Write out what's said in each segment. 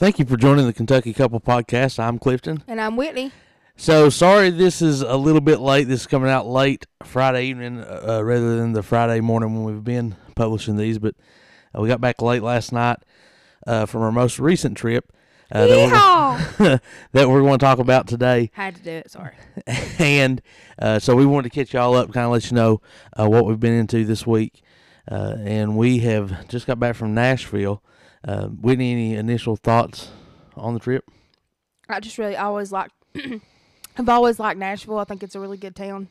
Thank you for joining the Kentucky Couple Podcast. I'm Clifton. And I'm Whitney. So sorry this is a little bit late. This is coming out late Friday evening uh, rather than the Friday morning when we've been publishing these. But uh, we got back late last night uh, from our most recent trip uh, that, we're, that we're going to talk about today. Had to do it. Sorry. and uh, so we wanted to catch y'all up, kind of let you know uh, what we've been into this week. and we have just got back from Nashville. Uh, Whitney, any initial thoughts on the trip? I just really always liked. I've always liked Nashville. I think it's a really good town.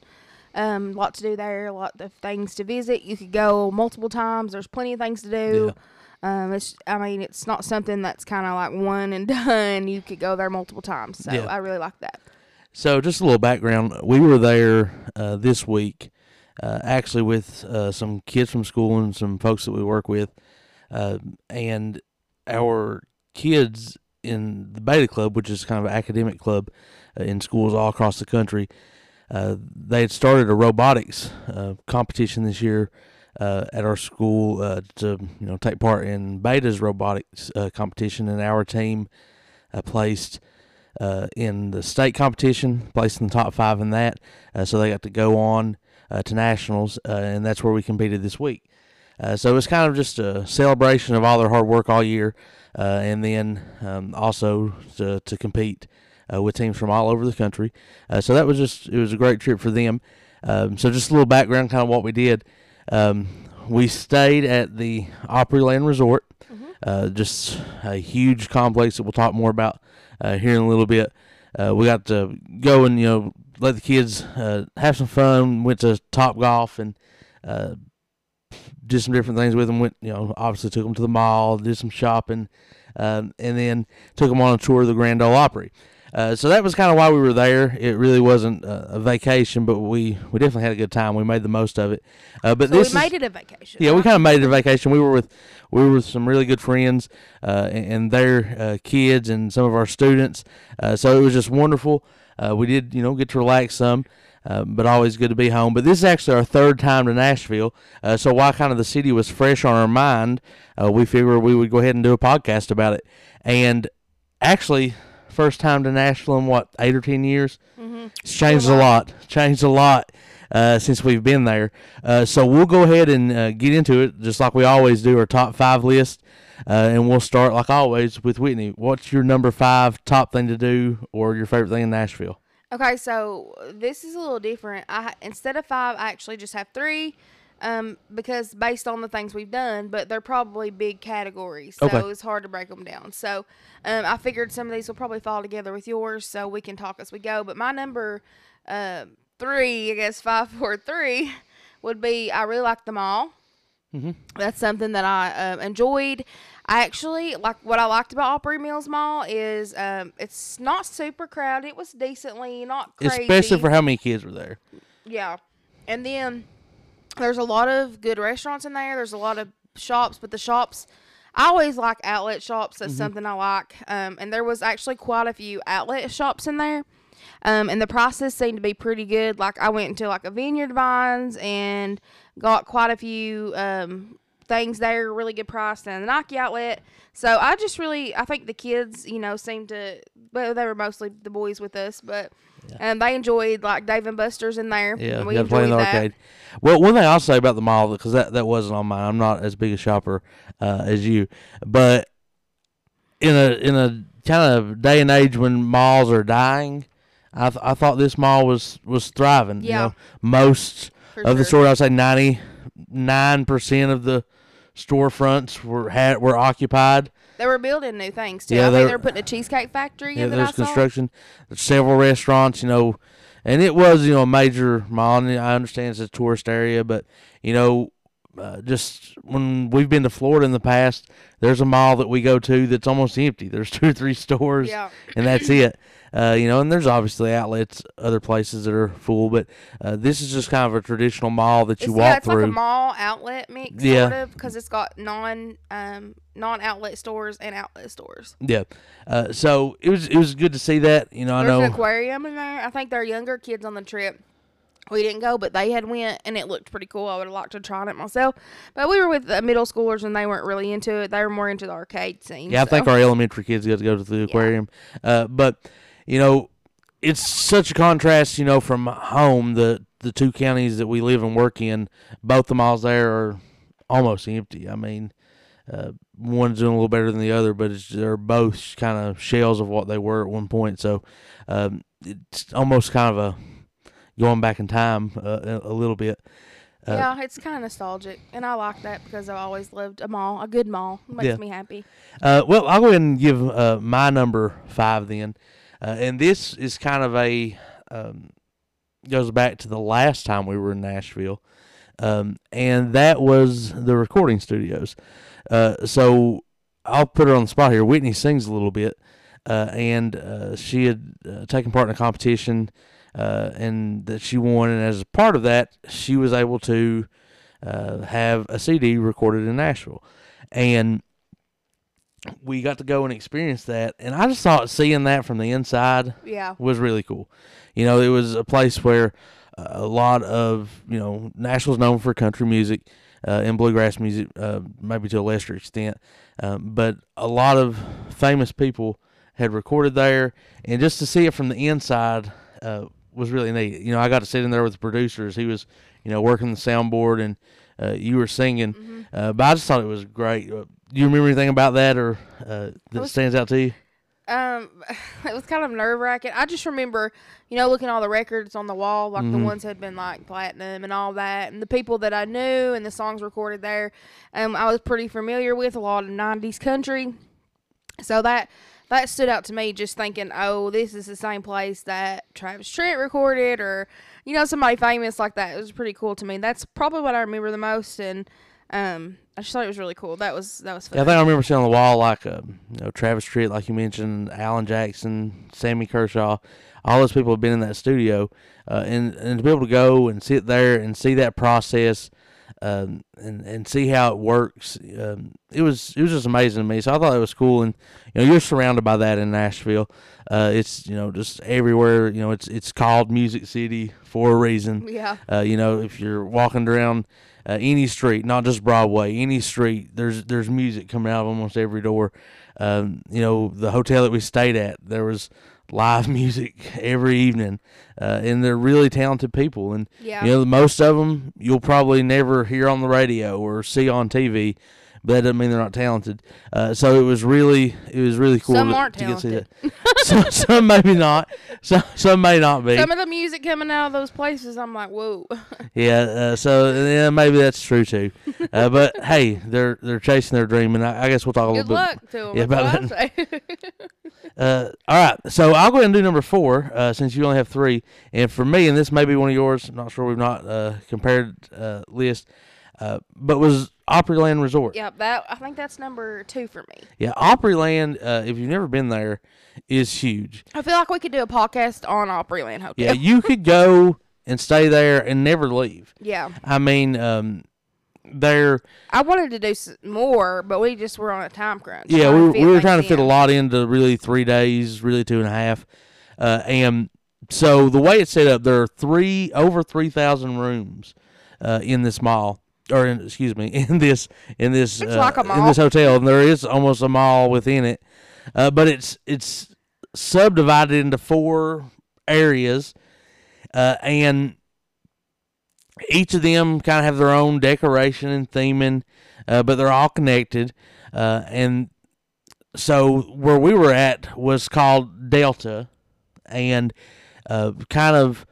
Um, lot to do there, a lot of things to visit. You could go multiple times. There's plenty of things to do. Yeah. Um, it's, I mean, it's not something that's kind of like one and done. You could go there multiple times. So yeah. I really like that. So just a little background. We were there uh, this week, uh, actually with uh, some kids from school and some folks that we work with. Uh, and our kids in the Beta Club, which is kind of an academic club uh, in schools all across the country, uh, they had started a robotics uh, competition this year uh, at our school uh, to you know take part in Beta's robotics competition, and our team placed. in the state competition, placed in the top five in that, so they got to go on to nationals, and that's where we competed this week. Uh, so it's kind of just a celebration of all their hard work all year, uh, and then um, also to, to compete uh, with teams from all over the country. Uh, so that was just it was a great trip for them. Um, so just a little background, kind of what we did. Um, we stayed at the Opryland Resort, mm-hmm. Uh, just a huge complex that we'll talk more about uh, here in a little bit. we got to go and you know let the kids have some fun. Went to Top Golf and did some different things with them. Went, you know, obviously took them to the mall, did some shopping, um, and then took them on a tour of the Grand Ole Opry. Uh, so that was kind of why we were there. It really wasn't a, a, vacation, but we, we definitely had a good time. We made the most of it. Uh, but so this we made it a vacation. Yeah, we kind of made it a vacation. We were with we were with some really good friends uh, and, and, their uh, kids and some of our students. Uh, so it was just wonderful. Uh, we did you know get to relax some. Uh, but always good to be home. But this is actually our third time to Nashville, uh, so while kind of the city was fresh on our mind, uh, we figured we would go ahead and do a podcast about it. And actually, first time to Nashville in what eight or ten years. Mm-hmm. It's changed a lot. Changed a lot. Uh, since we've been there. Uh, so we'll go ahead and uh, get into it, just like we always do, our top five list. and we'll start, like always, with Whitney. What's your number five top thing to do or your favorite thing in Nashville? Okay, so this is a little different. I instead of five, I actually just have three, um, because based on the things we've done, but they're probably big categories, so okay. it's hard to break them down. So, um, I figured some of these will probably fall together with yours, so we can talk as we go. But my number, uh, three, I guess five, four, three, would be I really like them all. Mm-hmm. That's something that I uh, enjoyed. I actually like what I liked about Opry Mills Mall is um, it's not super crowded. It was decently not crazy, especially for how many kids were there. Yeah, and then there's a lot of good restaurants in there. There's a lot of shops, but the shops. I always like outlet shops. That's mm-hmm. something I like. Um, and there was actually quite a few outlet shops in there. Um, and the prices seemed to be pretty good. Like I went into like a Vineyard Vines and got quite a few um, things there, really good price, and the Nike outlet. So I just really, I think the kids, you know, seemed to, well, they were mostly the boys with us, but yeah. um, they enjoyed like Dave and Buster's in there. Yeah, we play in the that. arcade. Well, one thing I'll say about the mall because that that wasn't on mine. I'm not as big a shopper uh, as you, but in a in a kind of day and age when malls are dying, I th- I thought this mall was was thriving. Yeah. You know, most For of sure. the store, I'd say ninety nine percent of the storefronts were had were occupied. They were building new things too. Yeah, I they, were putting a cheesecake factory. Yeah, there's construction. There's several restaurants, you know, and it was you know a major mall. I understand it's a tourist area, but you know, uh, just when we've been to Florida in the past, there's a mall that we go to that's almost empty. There's two or three stores, yeah. and that's it. Uh, you know, and there's obviously outlets, other places that are full, but uh, this is just kind of a traditional mall that you it's, walk yeah, it's through. like a mall outlet mix, yeah. sort of, because it's got non um, non outlet stores and outlet stores. Yeah, uh, so it was it was good to see that. You know, there's I know an aquarium in there. I think there are younger kids on the trip. We didn't go, but they had went and it looked pretty cool. I would have liked to try it myself, but we were with the middle schoolers and they weren't really into it. They were more into the arcade scene. Yeah, I think our elementary kids got to go to the aquarium. Uh, but you know, it's such a contrast. You know, from home, the the two counties that we live and work in, both the malls there are almost empty. I mean, uh, one's doing a little better than the other, but it's, they're both kind of shells of what they were at one point. So um, it's almost kind of a going back in time uh, a, little bit. Uh, yeah, it's kind of nostalgic, and I like that because I've always loved a mall, a good mall. It makes Yeah. me happy. Uh, well, I'll go ahead and give uh, my number five then, uh, and this is kind of a um, goes back to the last time we were in Nashville, um, and that was the recording studios. Uh, so I'll put her on the spot here. Whitney sings a little bit, uh, and uh, she had uh, taken part in a competition, uh, and that she won. And as a part of that, she was able to uh, have a CD recorded in Nashville, and we got to go and experience that. And I just thought seeing that from the inside Yeah, was really cool. You know, it was a place where a lot of you know Nashville's known for country music uh, and bluegrass music, uh, maybe to a lesser extent, um, but a lot of famous people had recorded there, and just to see it from the inside uh, was really neat. You know, I got to sit in there with the producers. He was, you know, working the soundboard, and uh, you were singing. Mm-hmm. Uh, but I just thought it was great. Uh, do you remember anything about that, or uh, that was- stands out to you? um, it was kind of nerve wracking. I just remember, you know, looking at all the records on the wall, like the Mhm. ones that had been like platinum and all that, and the people that I knew and the songs recorded there. Um, I was pretty familiar with a lot of '90s country, so that that stood out to me. Just thinking, oh, this is the same place that Travis Tritt recorded, or you know, somebody famous like that. It was pretty cool to me. That's probably what I remember the most, and um, I just thought it was really cool. That was that was fun. Yeah, I think I remember seeing on the wall like uh, you know Travis Tritt, like you mentioned, Alan Jackson, Sammy Kershaw, all those people have been in that studio, uh, and and to be able to go and sit there and see that process, um, and and see how it works, um, it was it was just amazing to me. So I thought it was cool, and you know you're surrounded by that in Nashville. Uh, it's you know just everywhere. You know it's it's called Music City for a reason. yeah. Uh, you know, if you're walking around uh, any street, not just Broadway, any street, there's there's music coming out of almost every door. Um, you know, the hotel that we stayed at, there was live music every evening, uh, and they're really talented people. And Yeah. you know, most of them you'll probably never hear on the radio or see on TV. But that doesn't mean they're not talented. Uh, so it was really, it was really cool Some to, aren't to get to see that. some, some maybe not. Some, some may not be. Some of the music coming out of those places, I'm like, whoa. Yeah, uh, so yeah, maybe that's true too. Uh, but hey, they're they're chasing their dream, and I, I guess we'll talk a Good little luck to them. yeah, about what I say. bit. Uh, all right, so I'll go ahead and do number four uh, since you only have three, and for me, and this may be one of yours. I'm not sure we've not uh, compared uh, list, uh, but was Opryland Resort. yeah, that I think that's number two for me. Yeah, Opryland. Uh, if you've never been there, is huge. I feel like we could do a podcast on Opryland Hotel. Yeah, you could go and stay there and never leave. Yeah. I mean, um, they're I wanted to do s- more, but we just were on a time crunch. Yeah, we were, we were trying to fit a lot into really three days, really two and a half. Uh, and so the way it's set up, there are three over three thousand rooms uh, in this mall, or in, excuse me, in this in this uh, like in this hotel, and there is almost a mall within it. Uh, but it's it's subdivided into four areas, uh, and each of them kind of have their own decoration and theming, uh, but they're all connected. Uh, and so where we were at was called Delta, and uh, kind of,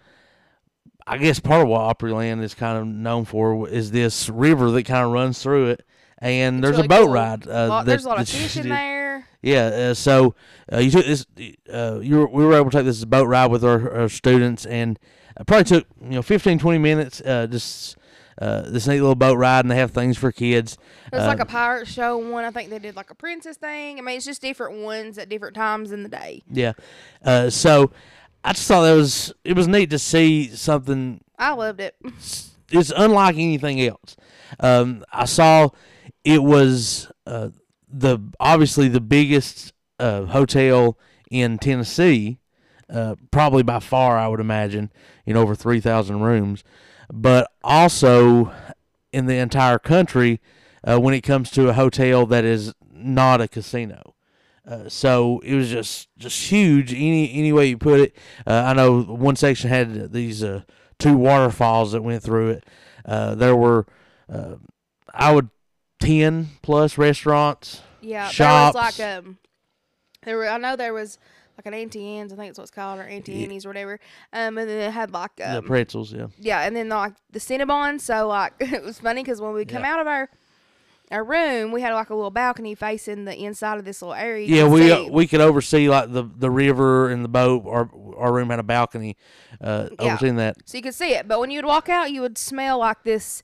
I guess part of what Opryland is kind of known for is this river that kind of runs through it. And It's there's really a boat cool. ride. Uh, Lot- that- there's a lot of fish in there. Yeah, uh, so uh, you took this. Uh, you were, we were able to take this boat ride with our, our students, and it probably took you know 15, 20 minutes. Uh, just uh, this neat little boat ride, and they have things for kids. There's Uh, like a pirate show one. I think they did like a princess thing. I mean, it's just different ones at different times in the day. Yeah. Uh, so I just thought that was it was neat to see something. I loved it. It's unlike anything else. Um, I saw it was uh, the obviously the biggest uh, hotel in Tennessee. uh, probably by far, I would imagine, know, over 3,000 rooms. But also in the entire country, uh, when it comes to a hotel that is not a casino. Uh, so it was just just huge. Any any way you put it, uh, I know one section had these uh, two waterfalls that went through it. Uh, there were, uh, I would ten plus restaurants. Yeah, shops. there was like um, there were I know there was like an Auntie Anne's, I think it's what's called, or Auntie Annie's or whatever. Um, and then it had like um, the pretzels, yeah. Yeah, and then like the Cinnabon. So like it was funny because when we come Yeah. out of our our room, we had like a little balcony facing the inside of this little area. you Yeah, we uh, we could oversee like the the river and the boat. Our our room had a balcony, uh, Yeah. overseeing that. so you could see it. But when you would walk out, you would smell like this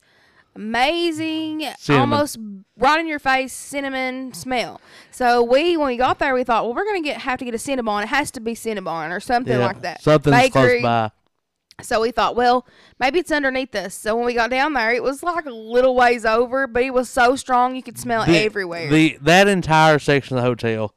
amazing, Cinnamon. almost right in your face cinnamon smell. So we, when we got there, we thought, well, we're gonna get have to get a Cinnabon. It has to be Cinnabon or something Yeah, like that. Something's Bakery. close by. So we thought, well, maybe it's underneath us. So when we got down there, it was like a little ways over, but it was so strong you could smell it The- everywhere. The that entire section of the hotel,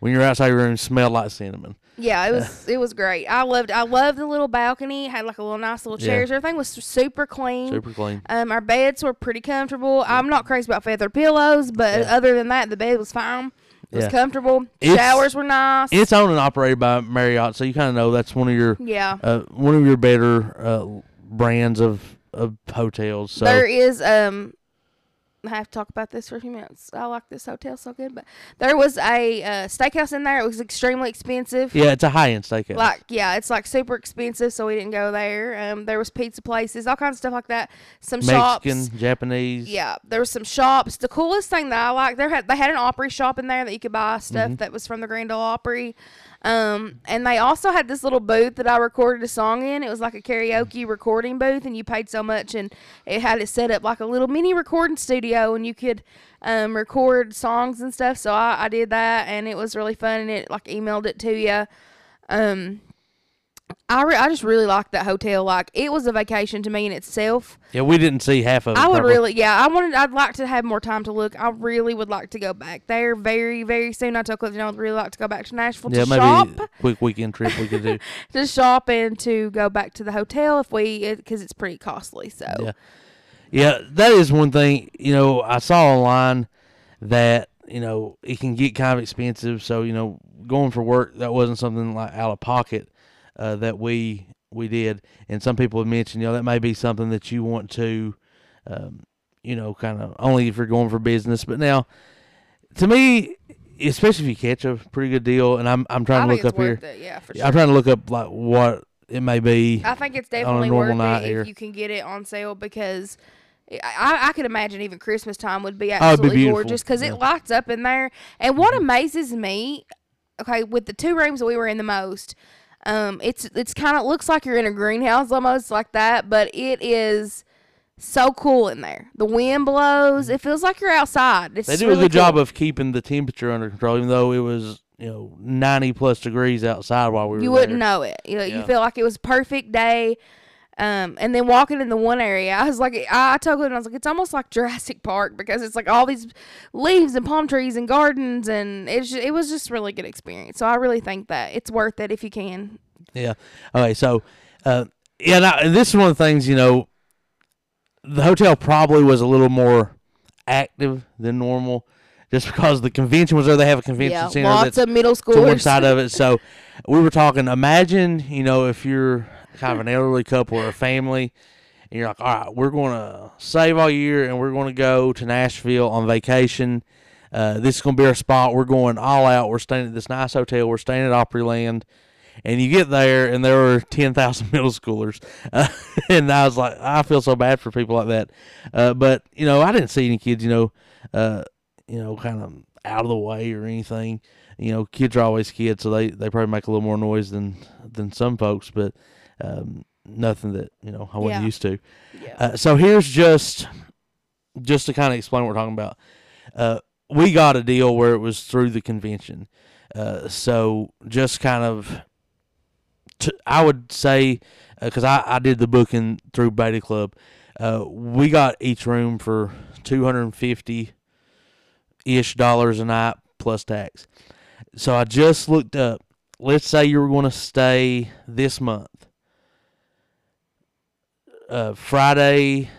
when you're outside your room, smelled like cinnamon. yeah, it was it was great. I loved I loved the little balcony. It had like a little nice little Yeah. chairs. Everything was super clean. Super clean. Um, our beds were pretty comfortable. I'm not crazy about feather pillows, but Yeah. other than that, the bed was fine. It was Yeah. comfortable. It's- Showers were nice. It's owned and operated by Marriott, so you kind of know that's one of your yeah. uh, one of your better uh, brands of of hotels. So There is um I have to talk about this for a few minutes. I like this hotel so good, but there was a uh, steakhouse in there. It was extremely expensive. yeah, it's a high end steakhouse. Like yeah, it's like super expensive, so we didn't go there. Um, there was pizza places, all kinds of stuff like that. Some Mexican, shops. Japanese. Yeah, there was some shops. The coolest thing that I like, there had they had an Opry shop in there that you could buy stuff Mm-hmm. that was from the Grand Ole Opry. Um, and they also had this little booth that I recorded a song in. It was like a karaoke recording booth, and you paid so much, and it had it set up like a little mini recording studio, and you could um, record songs and stuff. So I, I did that, and it was really fun, and it like emailed it to you. Um, I, re- I just really liked that hotel. Like it was a vacation to me in itself. Yeah, we didn't see half of it. I would probably. really, yeah, I wanted, I'd like to have more time to look. I really would like to go back there very, very soon. I told Clifton I would really like to go back to Nashville Yeah, to maybe shop, a quick weekend trip we could do. to shop, and to go back to the hotel if we, because it's pretty costly. So Yeah. Yeah, that is one thing. You know, I saw online that you know it can get kind of expensive. So you know, going for work that wasn't something like out of pocket uh, that we we did. And some people have mentioned, you know, that may be something that you want to, um, you know, kind of only if you're going for business. But now, to me, especially if you catch a pretty good deal, and I'm I'm trying I to look up here. it. Yeah, for sure. I'm trying to look up like what it may be. I think it's definitely normal worth night it here. if you can get it on sale because. I, I could imagine even Christmas time would be Oh, be absolutely gorgeous because Yeah. Mm-hmm. it lights up in there. And what amazes me, okay, with the two rooms that we were in the most, um, it's it's kind of looks like you're in a greenhouse almost like that, but it is so cool in there. The wind blows. It feels like you're outside. It's They do really a good job of keeping the temperature under control, even though it was you know ninety plus degrees outside while we were You wouldn't know it. You, you Yeah. feel like it was a perfect day. Um, and then walking in the one area, I was like, I, I told him, I was like, it's almost like Jurassic Park because it's like all these leaves and palm trees and gardens, and it's ju- it was just really good experience. So I really think that it's worth it if you can. Yeah. Okay. So, uh, yeah. Now, and this is one of the things you know. The hotel probably was a little more active than normal, just because the convention was there. They have a convention Yeah, center lots that's of middle to one side of it. So, we were talking. Imagine you know if you're kind of an elderly couple or a family. And you're like, all right, we're going to save all year and we're going to go to Nashville on vacation. Uh, this is going to be our spot. We're going all out. We're staying at this nice hotel. We're staying at Opryland. And you get there, and there were 10,000 middle schoolers. Uh, and I was like, I feel so bad for people like that. Uh, but, you know, I didn't see any kids, you know, uh, you know, kind of out of the way or anything. You know, kids are always kids, so they, they probably make a little more noise than than some folks, but um, nothing that, you know, I wasn't Yeah. used to. Yeah. Uh, so here's just just to kind of explain what we're talking about. Uh, we got a deal where it was through the convention. Uh, so just kind of, t- I would say, because I, I did the booking through Beta Club, uh, we got each room for two hundred and fifty ish dollars a night plus tax. So I just looked up let's say you were going to stay this month, uh, Friday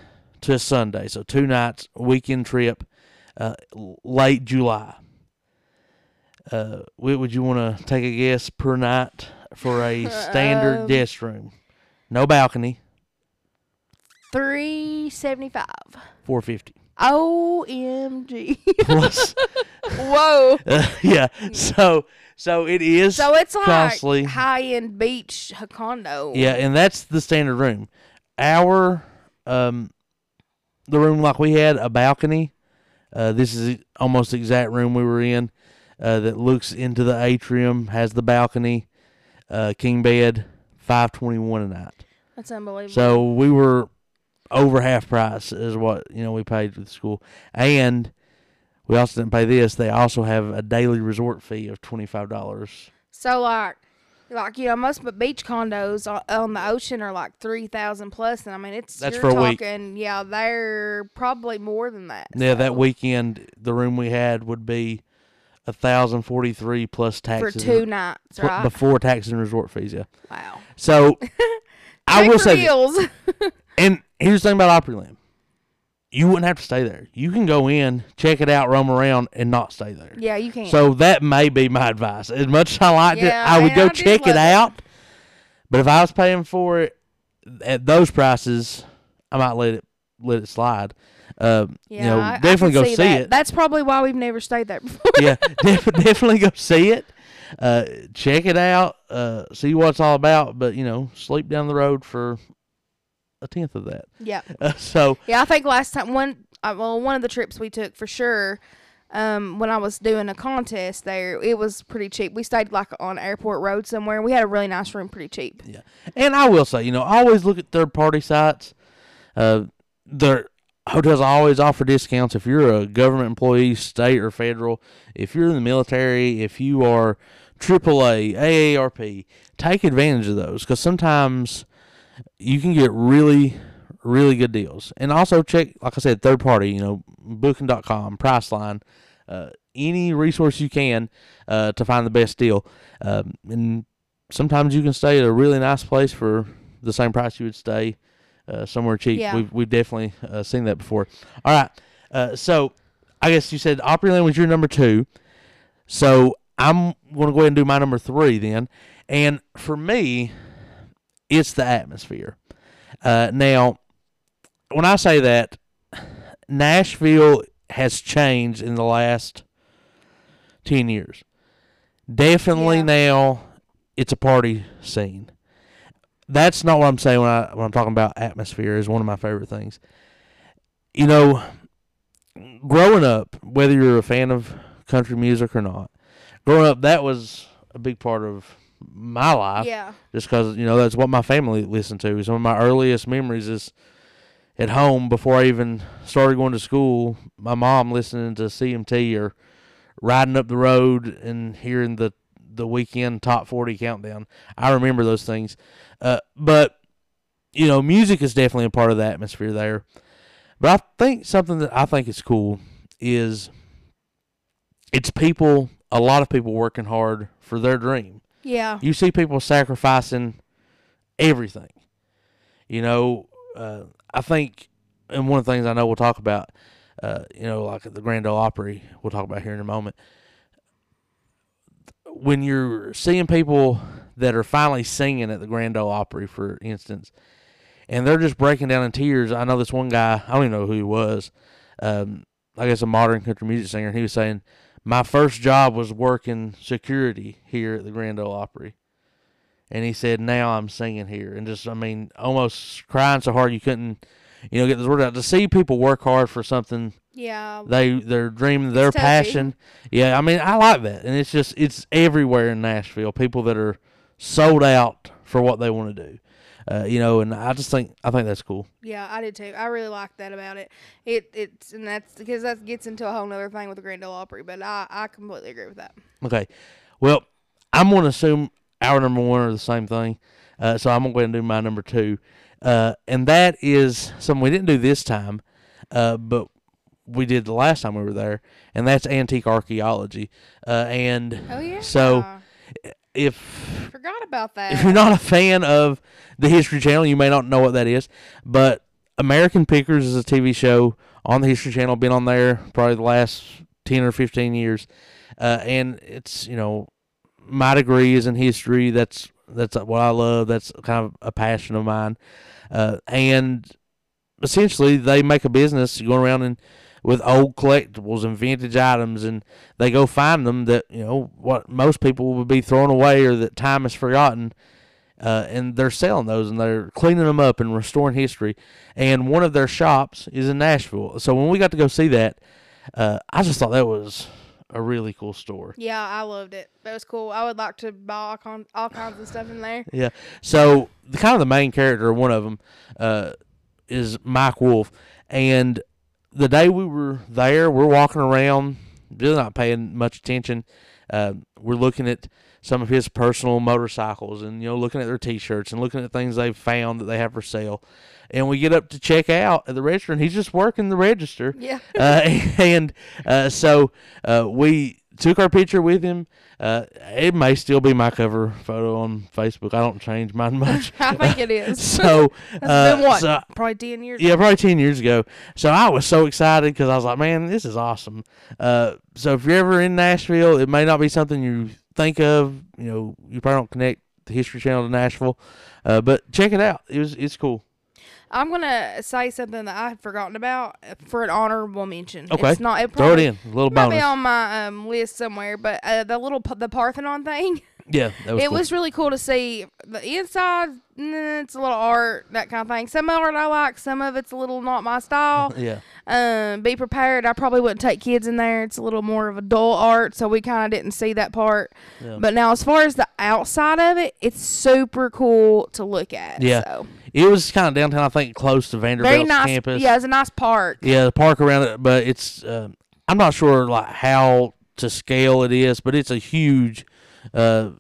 to Sunday, so two nights, weekend trip, uh, late July. Uh, what would you want to take a guess per night for a standard Um, guest room? No balcony, Three seventy five. four fifty OMG. plus. Whoa. uh, yeah, so so it is. So it's like costly. high end beach condo. Yeah, and that's the standard room. Our um, the room like we had a balcony. Uh, this is almost the exact room we were in. Uh, that looks into the atrium, has the balcony, uh, king bed, five twenty one a night. That's unbelievable. So we were over half price is what you know we paid with the school, and we also didn't pay this. They also have a daily resort fee of twenty five dollars. So like, like you know, most beach condos on, the ocean are like three thousand plus, and I mean it's That's you're for a week. talking, yeah, they're probably more than that. Yeah, that weekend the room we had would be a thousand forty three plus taxes for two nights, right? before taxes and resort fees. Yeah. wow. So I will say, and here's the thing about Opryland, you wouldn't have to stay there. You can go in, check it out, roam around, and not stay there. yeah, you can. So that may be my advice. As much as I liked it, I would go I check it out. But if I was paying for it at those prices, I might let it let it slide. Uh, yeah, you know, I- I definitely can go see, that. it. That's probably why we've never stayed there before. yeah, def- definitely go see it. Uh, check it out. Uh, see what it's all about. But you know, sleep down the road for a tenth of that. yeah. Uh, so Yeah, I think last time one uh, well one of the trips we took for sure. Um, when I was doing a contest there, it was pretty cheap. We stayed like on Airport Road somewhere. We had a really nice room, pretty cheap. Yeah, and I will say, you know, always look at third party sites. Uh, their hotels always offer discounts if you're a government employee, state or federal. If you're in the military, if you are AAA, AARP, take advantage of those because sometimes you can get really, really good deals. And also check, like I said, third party. You know, Booking.com, Priceline. Uh, any resource you can uh, to find the best deal. Um, and sometimes you can stay at a really nice place for the same price you would stay uh, somewhere cheap. Yeah. We've we've definitely uh, seen that before. All right, uh, so I guess you said Opryland was your number two. So I'm going to go ahead and do my number three then. And for me, it's the atmosphere. Uh, now, when I say that, Nashville has changed in the last 10 years. Definitely Yeah. now it's a party scene. That's not what I'm saying when I when I'm talking about atmosphere is one of my favorite things. You know, growing up, whether you're a fan of country music or not, growing up that was a big part of my life yeah, just because you know that's what my family listened to. Some of my earliest memories is at home before I even started going to school. My mom listening to CMT or riding up the road and hearing the the weekend top forty countdown. I remember those things, uh, but you know, music is definitely a part of the atmosphere there. But I think something that I think is cool is it's people, a lot of people working hard for their dream. Yeah, You see people sacrificing everything. You know, uh, I think, and one of the things I know we'll talk about, uh, you know, like at the Grand Ole Opry, we'll talk about here in a moment. When you're seeing people that are finally singing at the Grand Ole Opry, for instance, and they're just breaking down in tears. I know this one guy, I don't even know who he was. Um, I guess a modern country music singer. He was saying, "My first job was working security here at the Grand Ole Opry." and he said, "Now I'm singing here," and just I mean, almost crying so hard you couldn't, you know, get the word out. To see people work hard for something yeah. they they're dreaming, their passion. Yeah, I mean, I like that, and it's just it's everywhere in Nashville. People that are sold out for what they want to do, uh, you know, and I just think I think that's cool. Yeah, I did too. I really like that about it. It it's and that's because that gets into a whole nother thing with the Grand Ole Opry. But I I completely agree with that. Okay, well, I'm going to assume our number one are the same thing, uh, so I'm going to go ahead and do my number two, uh, and that is something we didn't do this time, uh, but we did the last time we were there, and that's antique archaeology. Uh, and Oh yeah. So, if Forgot about that. if you're not a fan of the History Channel, you may not know what that is. But American Pickers is a TV show on the History Channel. Been on there probably the last ten or fifteen years, uh, and it's you know my degree is in history. That's that's what I love. That's kind of a passion of mine, uh, and essentially they make a business going around and with old collectibles and vintage items and they go find them that you know what most people would be thrown away or that time has forgotten uh, and they're selling those and they're cleaning them up and restoring history and one of their shops is in nashville so when we got to go see that uh, i just thought that was a really cool store Yeah, I loved it. That was cool. I would like to buy all, con- all kinds of stuff in there. Yeah. So the kind of the main character, one of them, uh, is Mike Wolfe, and the day we were there, we're walking around, really not paying much attention. Uh, we're looking at some of his personal motorcycles, and you know, looking at their T-shirts and looking at things they've found that they have for sale. And we get up to check out at the register, and he's just working the register. Yeah. uh, and uh, so uh, we took our picture with him. Uh, it may still be my cover photo on Facebook. I don't change mine much. I think it is. so, uh, been what? so- Probably 10 years. yeah, probably ten years ago. So I was so excited because I was like, "Man, this is awesome." Uh, so if you're ever in Nashville, it may not be something you think of. You know, you probably don't connect the History Channel to Nashville, uh, but check it out. It was it's cool. I'm going to say something that I had forgotten about for an honorable mention. Okay. It's not, it Throw it in, a little Might be on my um, list somewhere, but uh, the little the Parthenon thing. Yeah, that was it cool. was really cool to see the inside. mm, It's a little art, that kind of thing. Some art I like, some of it's a little not my style. yeah, Um, be prepared. I probably wouldn't take kids in there. It's a little more of adult art, so we kind of didn't see that part. Yeah. But now, as far as the outside of it, it's super cool to look at. Yeah. so. It was kind of downtown. I think close to Vanderbilt's very nice. campus. Yeah, it's a nice park. Yeah, the park around it, but it's uh, I'm not sure like how to scale it is, but it's a huge uh,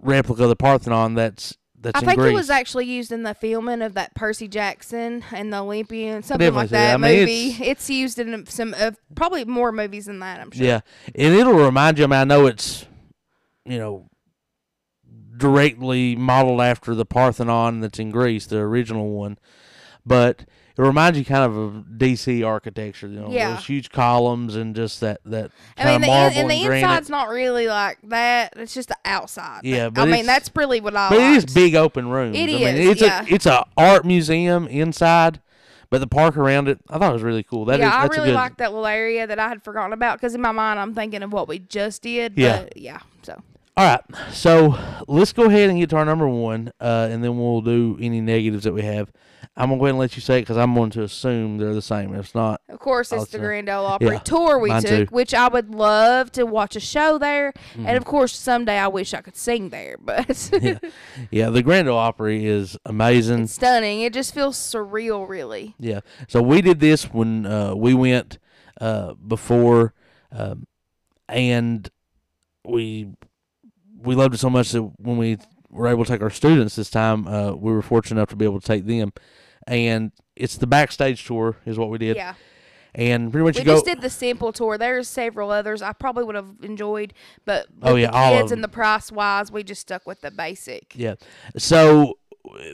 replica of the Parthenon that's that's I think Greece. it was actually used in the filming of that Percy Jackson and the Olympian, something like that. that I mean, movie. it's- It's, used in some, uh, probably more movies than that. I'm sure. yeah, and it'll remind you. I mean, I know it's you know directly modeled after the Parthenon that's in Greece, the original one, but it reminds you kind of of DC architecture. You know, Yeah. those huge columns and just that that I kind mean, of the, marble in, and the granite. inside's not really like that. It's just the outside. Yeah, But, I mean, that's really what I. But it is big open rooms. It I mean, it's yeah. a it's a art museum inside, but the park around it, I thought it was really cool. That is yeah, I that's really a good. like that little area that I had forgotten about because in my mind I'm thinking of what we just did. Yeah. But yeah. So All right, so let's go ahead and get to our number one, uh, and then we'll do any negatives that we have. I'm gonna go ahead and let you say it because I'm going to assume they're the same. If it's not, of course it's the Also- Grand Ole Opry yeah, tour we took, too. which I would love to watch a show there, Mm-hmm. and of course someday I wish I could sing there. But yeah, yeah, the Grand Ole Opry is amazing. it's stunning. It just feels surreal, really. Yeah. So we did this when uh, we went uh, before, um, and we we loved it so much that when we were able to take our students this time, uh, we were fortunate enough to be able to take them. And it's the backstage tour is what we did, Yeah. and pretty much We you go. just did the simple tour. There's several others I probably would have enjoyed, but Oh, yeah, the kids and the price wise, we just stuck with the basic. Yeah. So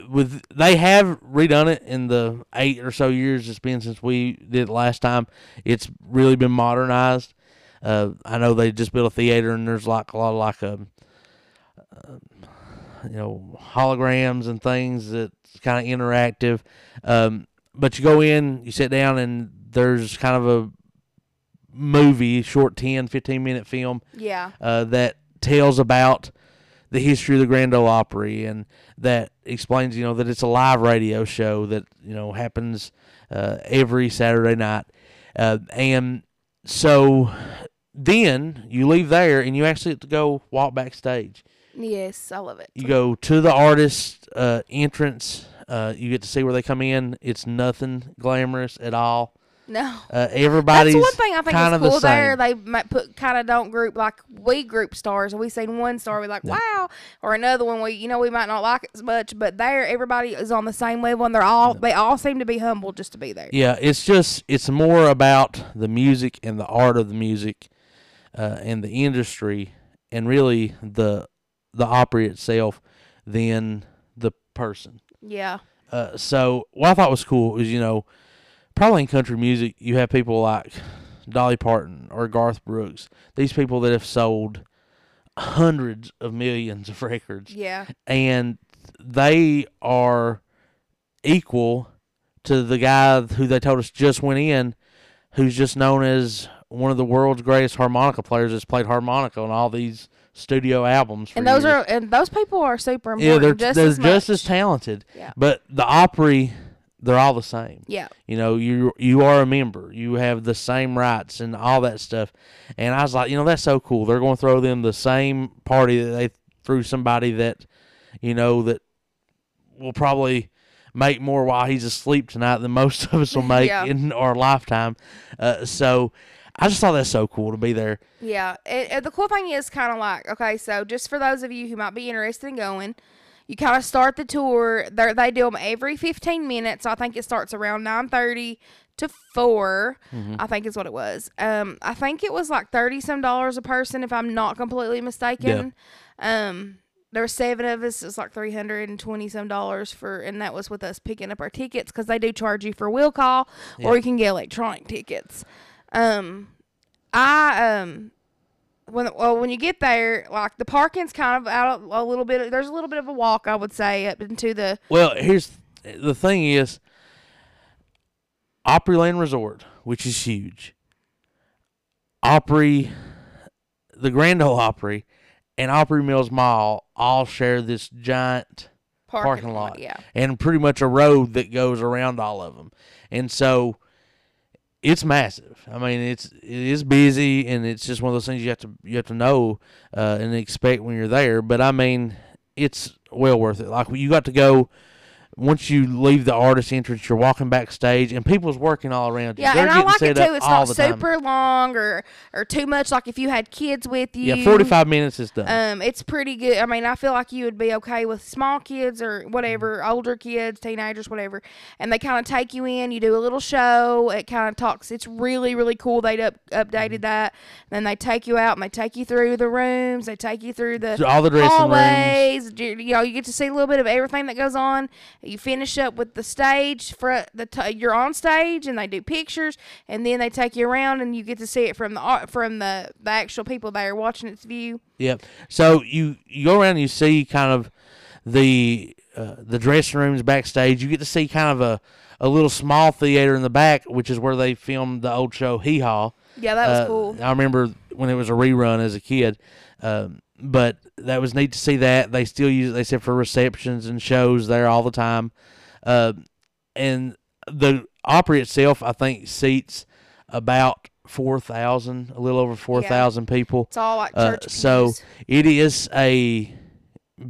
with they have redone it in the eight or so years it's been since we did it last time. It's really been modernized. Uh, I know they just built a theater and there's like a lot of like um uh, you know holograms and things that's kind of interactive. Um, but you go in, you sit down, and there's kind of a movie, short 10, 15 minute film Yeah. uh, that tells about the history of the Grand Ole Opry and that explains, you know, that it's a live radio show that you know happens uh, every Saturday night, uh, and so then you leave there and you actually have to go walk backstage. Yes, I love it. You go to the artist uh, entrance. Uh, you get to see where they come in. It's nothing glamorous at all. No. Uh, everybody's That's one thing I think kind is of the cool there. They might put kind of don't group like we group stars. We seen one star, we like wow, or another one we you know we might not like it as much, but there everybody is on the same level and they're all they all seem to be humble just to be there. Yeah, it's just it's more about the music and the art of the music, uh, and the industry, and really the the Opry itself than the person. Yeah. Uh, so what I thought was cool is you know probably in country music you have people like Dolly Parton or Garth Brooks. These people that have sold hundreds of millions of records. Yeah. And they are equal to the guy who they told us just went in, who's just known as one of the world's greatest harmonica players that's played harmonica on all these studio albums. and those years. are and those people are super important. yeah, they're just they're as just as talented. Yeah. But the Opry, they're all the same. Yeah. You know, you you are a member. You have the same rights and all that stuff. And I was like, you know, that's so cool. They're going to throw them the same party that they threw somebody that, you know, that will probably make more while he's asleep tonight than most of us will make Yeah. in our lifetime. Uh, so I just thought that's so cool to be there. Yeah. It, it- the cool thing is kind of like, okay, so just for those of you who might be interested in going, you kind of start the tour. They they do them every 15 minutes. I think it starts around 9:30 to 4. Mm-hmm. I think is what it was. Um I think it was like 30 some dollars a person if I'm not completely mistaken. Um there were seven of us. It's like three hundred and twenty some dollars for, and that was with us picking up our tickets because they do charge you for will call, Yeah. or you can get electronic tickets. Um, I um, when well when you get there, like the parking's kind of out a little bit. There's a little bit of a walk, I would say, up into the Well, here's the thing is Opryland Resort, which is huge. Opry, the Grand Ole Opry, and Opry Mills Mall all share this giant parking, Parking lot. Yeah, and pretty much a road that goes around all of them. And so it's massive. I mean, it's it is busy, and it's just one of those things you have to you have to know uh, and expect when you're there. But I mean, it's well worth it. Like you got to go. Once you leave the artist entrance, you're walking backstage, and people's working all around you. yeah, They're and I like it too. It's not the time. super long or or too much. Like if you had kids with you, Yeah, 45 minutes is done. Um, it's pretty good. I mean, I feel like you would be okay with small kids or whatever, Mm-hmm. older kids, teenagers, whatever. And they kind of take you in. You do a little show. It kind of talks. It's really, really cool. They up Mm-hmm. updated that. Then they take you out and they take you through the rooms. They take you through the all the dressing rooms. hallways. You you know, you get to see a little bit of everything that goes on. You finish up with the stage. For the t- you're on stage and they do pictures, and then they take you around and you get to see it from the au- from the the actual people there watching its view. Yep. So you you go around and you see kind of the uh, the dressing rooms backstage. You get to see kind of a a little small theater in the back, which is where they filmed the old show Hee Haw. Yeah, that was Uh, cool. I remember when it was a rerun as a kid. Um, but that was neat to see that they still use it. They said for receptions and shows there all the time. Uh, and the Opry itself, I think, seats about four thousand, a little over four thousand people. It's all like Uh, so it is a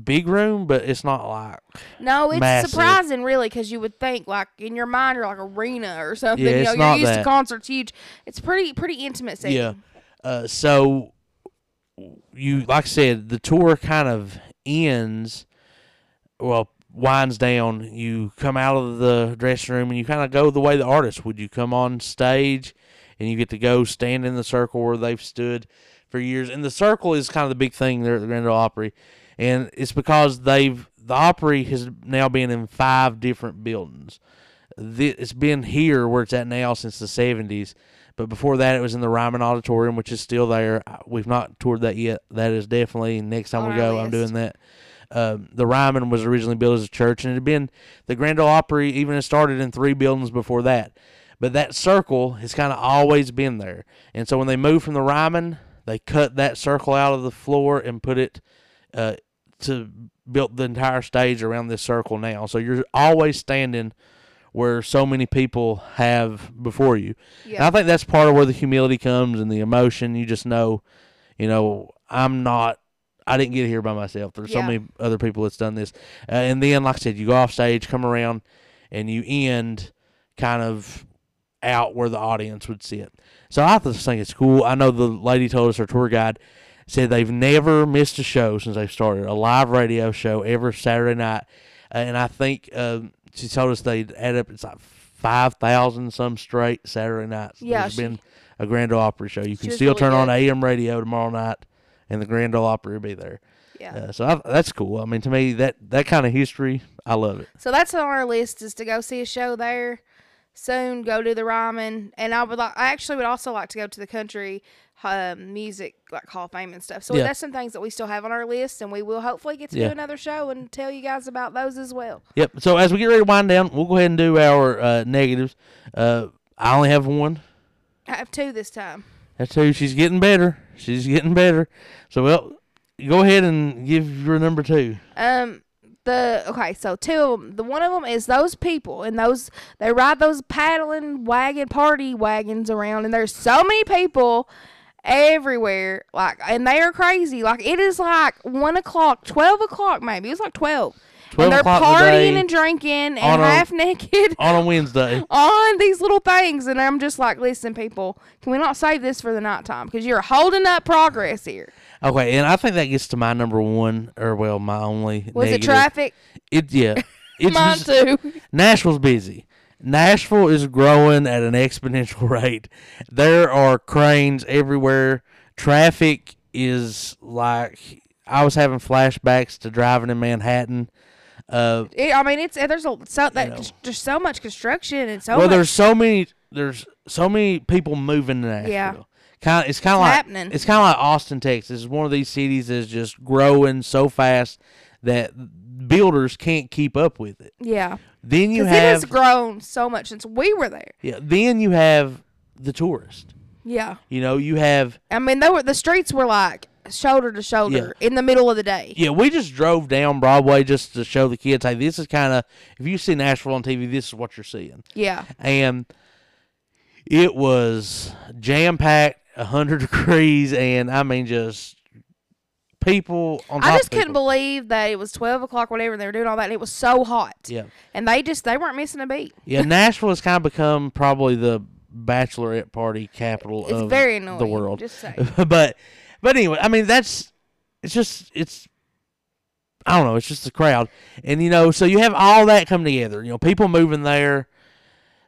big room, but it's not like no, it's massive. surprising really because you would think like in your mind you're like arena or something. Yeah, you know, it's you're not used that. to concerts huge. It's pretty pretty intimate setting. yeah. Uh, so you like I said, the tour kind of ends. Well, winds down. You come out of the dressing room and you kind of go the way the artist would. You come on stage and you get to go stand in the circle where they've stood for years. And the circle is kind of the big thing there at the Grand Ole Opry, and it's because they've the Opry has now been in five different buildings. It's been here where it's at now since the seventies, but before that it was in the Ryman Auditorium, which is still there. We've not toured that yet. That is definitely next time On we go. I'm doing that. Um, the Ryman was originally built as a church, and it had been the Grand Ole Opry even started in three buildings before that. But that circle has kind of always been there, and so when they moved from the Ryman, they cut that circle out of the floor and put it uh, to built the entire stage around this circle now. So you're always standing where so many people have before you. And I think that's part of where the humility comes and the emotion. You just know, you know, I'm not. I didn't get here by myself. There's so many other people that's done this, uh, and then, like I said, you go off stage, come around, and you end kind of out where the audience would sit. So I just think it's cool. I know the lady told us her tour guide said they've never missed a show since they've started a live radio show every Saturday night, Uh, and I think um, she told us they'd add up it's like five thousand some straight Saturday nights. Yeah, there's she- been a Grand Ole Opry show. You can still really turn on. AM radio tomorrow night, and the Grand Ole Opry will be there. Yeah. Uh, so I, that's cool. I mean, to me, that that kind of history, I love it. So that's on our list is to go see a show there soon. Go to the Ryman, and I would like. I actually would also like to go to the country um, music like Hall of Fame and stuff. So Yeah. that's some things that we still have on our list, and we will hopefully get to Yeah. do another show and tell you guys about those as well. Yep. So as we get ready to wind down, we'll go ahead and do our uh, negatives. Uh, I only have one. I have two this time. That's who. She's getting better. She's getting better. So well, go ahead and give your number two. Um, the okay, so two of them. The one of them is those people and those they ride those paddling wagon party wagons around, and there's so many people everywhere. Like, and they are crazy. Like it is like one o'clock, twelve o'clock, maybe. It was like twelve. 12 and they're o'clock in the partying and drinking and on a- half naked on a Wednesday. on these little things, and I'm just like, listen, people, can we not save this for the nighttime? Because you're holding up progress here. Okay, and I think that gets to my number one, or well, my only. Was it traffic? It yeah. It's Mine just- too. Nashville's busy. Nashville is growing at an exponential rate. There are cranes everywhere. Traffic is like I was having flashbacks to driving in Manhattan. Uh, It, I mean, it's there's a so that know. there's so much construction and so well, much there's so many. There's so many people moving to Nashville. Yeah. Kind of, it's kind of like happening. it's kind of like Austin, Texas. It's one of these cities that's just growing so fast that builders can't keep up with it. yeah, Then you because it has grown so much since we were there. yeah. Then you have the tourist. Yeah, You know, you have I mean, they were the streets were like shoulder to shoulder in the middle of the day. yeah. We just drove down Broadway just to show the kids, hey, this is kind of if you see Nashville on TV, this is what you're seeing, Yeah, and it was jam packed, hundred degrees, and I mean just people on I just couldn't believe that it was twelve o'clock, whatever, and they were doing all that, and it was so hot. Yeah, and they just they weren't missing a beat. yeah. Nashville has kind of become probably the bachelorette party capital It's of very annoying. the world. Just say. but but anyway, I mean that's it's just it's I don't know, it's just a crowd. And you know, so you have all that come together. You know, people moving there.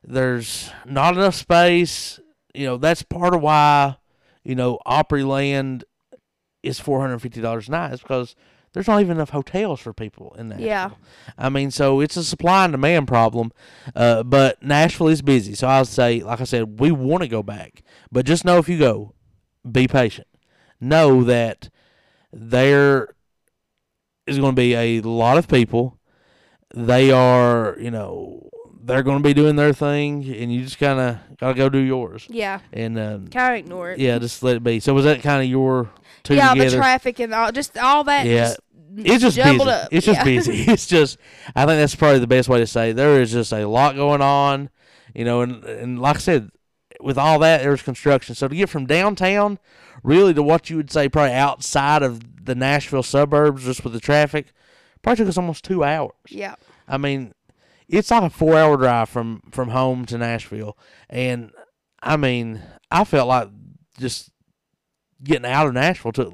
There's not enough space. You know, that's part of why, you know, Opryland is four hundred and fifty dollars a night is because there's not even enough hotels for people in Nashville. Yeah. I mean, so it's a supply and demand problem. Uh, but Nashville is busy. So I'll say, like I said, we want to go back. But just know if you go, be patient. Know that there is going to be a lot of people. They are, you know, they're going to be doing their thing, and you just kind of got to go do yours. Yeah, And um, kind of ignore it. yeah, just let it be. So was that kind of your two yeah, together? the traffic and all, just all that. Yeah. just it's just busy. up. It's just Yeah. busy. It's just I think that's probably the best way to say it. there is just a lot going on, you know, and and like I said, with all that there's construction. So to get from downtown really to what you would say probably outside of the Nashville suburbs just with the traffic, probably took us almost two hours. yeah, I mean, it's like a four hour drive from from home to Nashville, and I mean, I felt like just getting out of Nashville took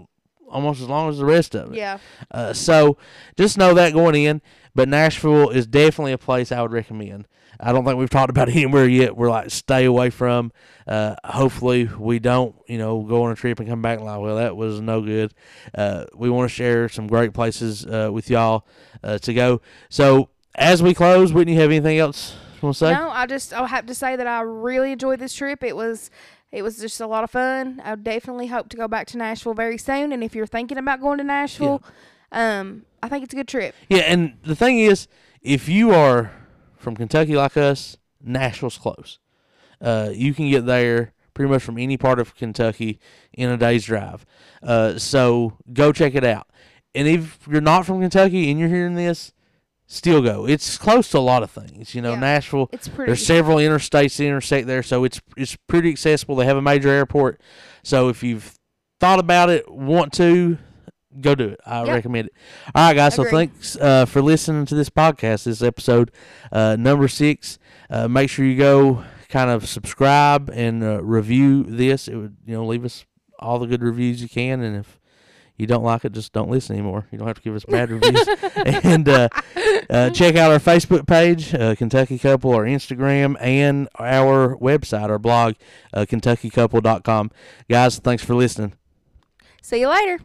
almost as long as the rest of it. yeah. Uh, so just know that going in. But Nashville is definitely a place I would recommend. I don't think we've talked about anywhere yet. We're like stay away from. Uh, hopefully we don't, you know, go on a trip and come back and like, well, that was no good. Uh, we want to share some great places uh, with y'all uh, to go. So as we close, Whitney, you have anything else you want to say? No, I just I have to say that I really enjoyed this trip. It was it was just a lot of fun. I definitely hope to go back to Nashville very soon. And if you're thinking about going to Nashville, um, I think it's a good trip. Yeah, and the thing is, if you are from Kentucky like us, Nashville's close. Uh, you can get there pretty much from any part of Kentucky in a day's drive. Uh, so go check it out. And if you're not from Kentucky and you're hearing this, still go. It's close to a lot of things. You know, Yeah. Nashville. It's pretty. There's several interstates that intersect there, so it's it's pretty accessible. They have a major airport, so if you've thought about it, want to, go do it. I Yep. recommend it. All right, guys. So thanks uh, for listening to this podcast. This episode uh, number six. Uh, make sure you go kind of subscribe and uh, review this. It would you know leave us all the good reviews you can, and if you don't like it, just don't listen anymore. You don't have to give us bad reviews. and uh, uh, check out our Facebook page, uh, Kentucky Couple, our Instagram, and our website, our blog, uh, KentuckyCouple.com. Guys, thanks for listening. See you later.